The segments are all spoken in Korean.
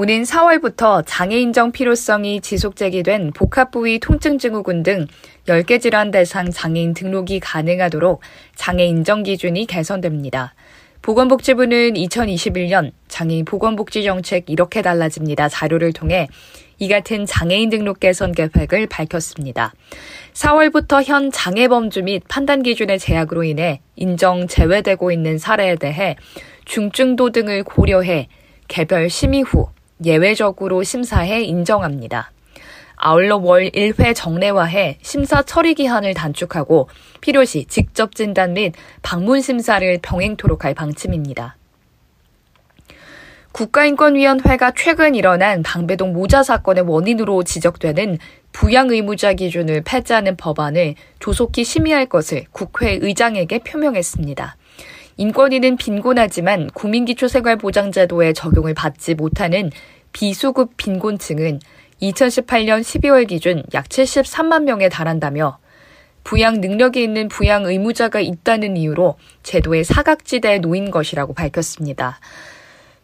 오는 4월부터 장애 인정 필요성이 지속 제기된 복합부위 통증 증후군 등 10개 질환 대상 장애인 등록이 가능하도록 장애 인정 기준이 개선됩니다. 보건복지부는 2021년 장애인 보건복지 정책 이렇게 달라집니다. 자료를 통해 이 같은 장애인 등록 개선 계획을 밝혔습니다. 4월부터 현 장애 범주 및 판단 기준의 제약으로 인해 인정 제외되고 있는 사례에 대해 중증도 등을 고려해 개별 심의 후 예외적으로 심사해 인정합니다. 아울러 월 1회 정례화해 심사 처리 기한을 단축하고 필요시 직접 진단 및 방문 심사를 병행토록 할 방침입니다. 국가인권위원회가 최근 일어난 방배동 모자 사건의 원인으로 지적되는 부양 의무자 기준을 폐지하는 법안을 조속히 심의할 것을 국회 의장에게 표명했습니다. 인권위는 빈곤하지만 국민기초생활보장제도의 적용을 받지 못하는 비수급 빈곤층은 2018년 12월 기준 약 73만 명에 달한다며 부양 능력이 있는 부양 의무자가 있다는 이유로 제도의 사각지대에 놓인 것이라고 밝혔습니다.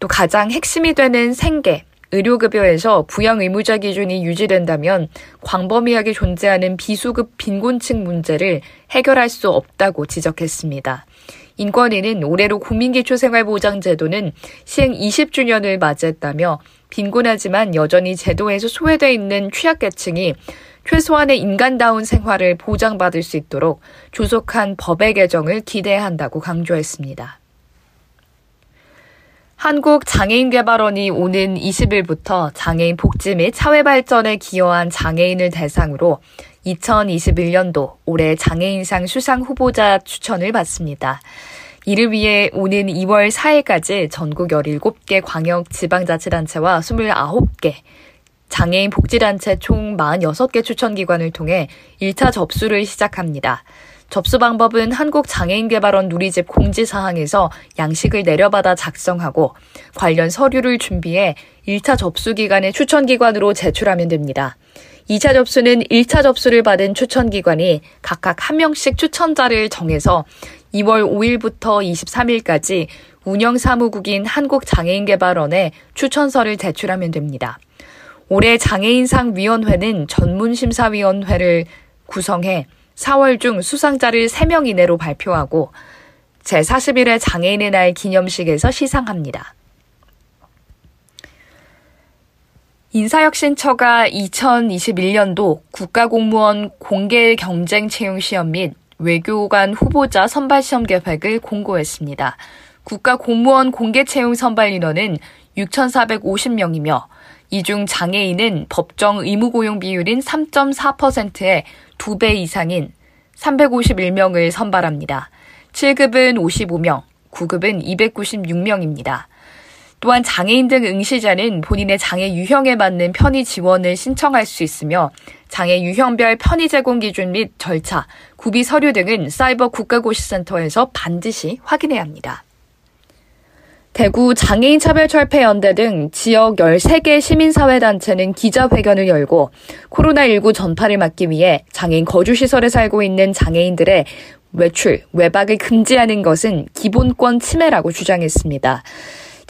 또 가장 핵심이 되는 생계, 의료급여에서 부양 의무자 기준이 유지된다면 광범위하게 존재하는 비수급 빈곤층 문제를 해결할 수 없다고 지적했습니다. 인권위는 올해로 국민기초생활보장제도는 시행 20주년을 맞이했다며 빈곤하지만 여전히 제도에서 소외되어 있는 취약계층이 최소한의 인간다운 생활을 보장받을 수 있도록 조속한 법의 개정을 기대해야 한다고 강조했습니다. 한국장애인개발원이 오는 20일부터 장애인 복지 및 사회 발전에 기여한 장애인을 대상으로 2021년도 올해 장애인상 수상 후보자 추천을 받습니다. 이를 위해 오는 2월 4일까지 전국 17개 광역 지방자치단체와 29개 장애인 복지단체 총 46개 추천기관을 통해 1차 접수를 시작합니다. 접수 방법은 한국장애인개발원 누리집 공지사항에서 양식을 내려받아 작성하고 관련 서류를 준비해 1차 접수 기간의 추천기관으로 제출하면 됩니다. 2차 접수는 1차 접수를 받은 추천기관이 각각 한 명씩 추천자를 정해서 2월 5일부터 23일까지 운영사무국인 한국장애인개발원에 추천서를 제출하면 됩니다. 올해 장애인상 위원회는 전문심사위원회를 구성해 4월 중 수상자를 3명 이내로 발표하고 제41회 장애인의 날 기념식에서 시상합니다. 인사혁신처가 2021년도 국가공무원 공개 경쟁 채용 시험 및 외교관 후보자 선발 시험 계획을 공고했습니다. 국가공무원 공개 채용 선발 인원은 6,450명이며 이 중 장애인은 법정 의무 고용 비율인 3.4%의 2배 이상인 351명을 선발합니다. 7급은 55명, 9급은 296명입니다. 또한 장애인 등 응시자는 본인의 장애 유형에 맞는 편의 지원을 신청할 수 있으며 장애 유형별 편의 제공 기준 및 절차, 구비 서류 등은 사이버 국가고시센터에서 반드시 확인해야 합니다. 대구 장애인 차별 철폐 연대 등 지역 13개 시민사회단체는 기자회견을 열고 코로나19 전파를 막기 위해 장애인 거주시설에 살고 있는 장애인들의 외출, 외박을 금지하는 것은 기본권 침해라고 주장했습니다.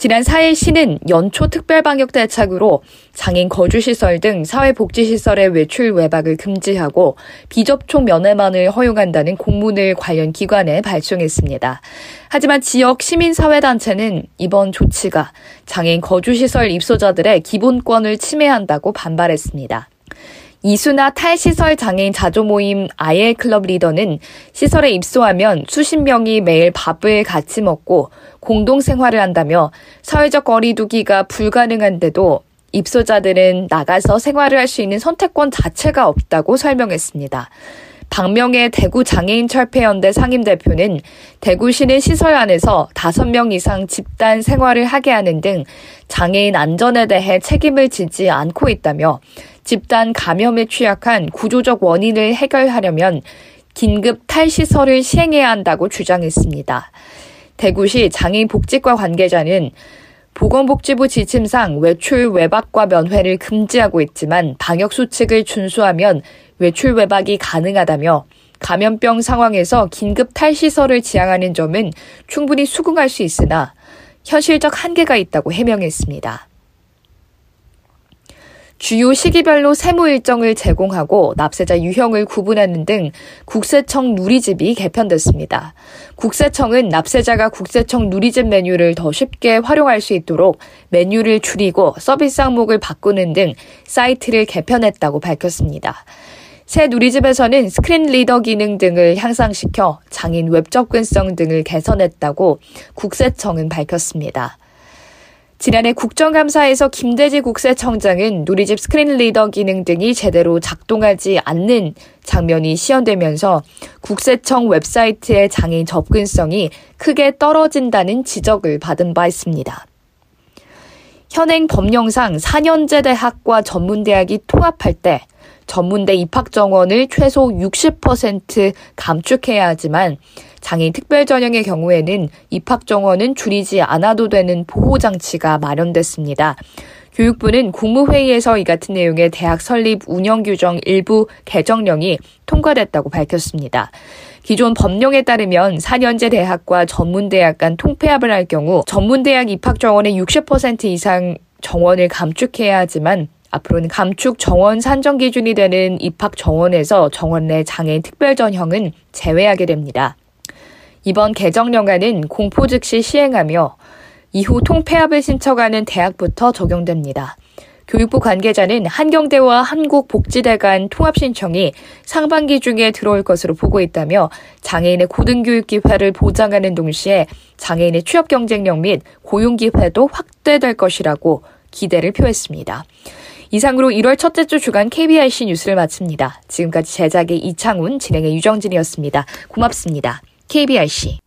지난 4일 시는 연초 특별방역 대책으로 장애인 거주시설 등 사회복지시설의 외출 외박을 금지하고 비접촉 면회만을 허용한다는 공문을 관련 기관에 발송했습니다. 하지만 지역 시민사회단체는 이번 조치가 장애인 거주시설 입소자들의 기본권을 침해한다고 반발했습니다. 이수나 탈시설 장애인 자조 모임 아예 클럽 리더는 시설에 입소하면 수십 명이 매일 밥을 같이 먹고 공동 생활을 한다며 사회적 거리두기가 불가능한데도 입소자들은 나가서 생활을 할 수 있는 선택권 자체가 없다고 설명했습니다. 박명의 대구 장애인 철폐연대 상임대표는 대구시는 시설 안에서 5명 이상 집단 생활을 하게 하는 등 장애인 안전에 대해 책임을 지지 않고 있다며 집단 감염에 취약한 구조적 원인을 해결하려면 긴급 탈시설을 시행해야 한다고 주장했습니다. 대구시 장애인 복지과 관계자는 보건복지부 지침상 외출 외박과 면회를 금지하고 있지만 방역 수칙을 준수하면 외출 외박이 가능하다며 감염병 상황에서 긴급 탈시설을 지향하는 점은 충분히 수긍할 수 있으나 현실적 한계가 있다고 해명했습니다. 주요 시기별로 세무 일정을 제공하고 납세자 유형을 구분하는 등 국세청 누리집이 개편됐습니다. 국세청은 납세자가 국세청 누리집 메뉴를 더 쉽게 활용할 수 있도록 메뉴를 줄이고 서비스 항목을 바꾸는 등 사이트를 개편했다고 밝혔습니다. 새 누리집에서는 스크린 리더 기능 등을 향상시켜 장애인 웹 접근성 등을 개선했다고 국세청은 밝혔습니다. 지난해 국정감사에서 김대지 국세청장은 누리집 스크린 리더 기능 등이 제대로 작동하지 않는 장면이 시연되면서 국세청 웹사이트의 장애인 접근성이 크게 떨어진다는 지적을 받은 바 있습니다. 현행 법령상 4년제 대학과 전문대학이 통합할 때 전문대 입학 정원을 최소 60% 감축해야 하지만 장애인 특별 전형의 경우에는 입학 정원은 줄이지 않아도 되는 보호 장치가 마련됐습니다. 교육부는 국무회의에서 이 같은 내용의 대학 설립 운영 규정 일부 개정령이 통과됐다고 밝혔습니다. 기존 법령에 따르면 4년제 대학과 전문대학 간 통폐합을 할 경우 전문대학 입학 정원의 60% 이상 정원을 감축해야 하지만 앞으로는 감축 정원 산정 기준이 되는 입학 정원에서 정원 내 장애인 특별 전형은 제외하게 됩니다. 이번 개정령안은 공포 즉시 시행하며 이후 통폐합을 신청하는 대학부터 적용됩니다. 교육부 관계자는 한경대와 한국복지대 간 통합 신청이 상반기 중에 들어올 것으로 보고 있다며 장애인의 고등교육 기회를 보장하는 동시에 장애인의 취업 경쟁력 및 고용 기회도 확대될 것이라고 기대를 표했습니다. 이상으로 1월 첫째 주 주간 KBIC 뉴스를 마칩니다. 지금까지 제작의 이창훈, 진행의 유정진이었습니다. 고맙습니다. KBRC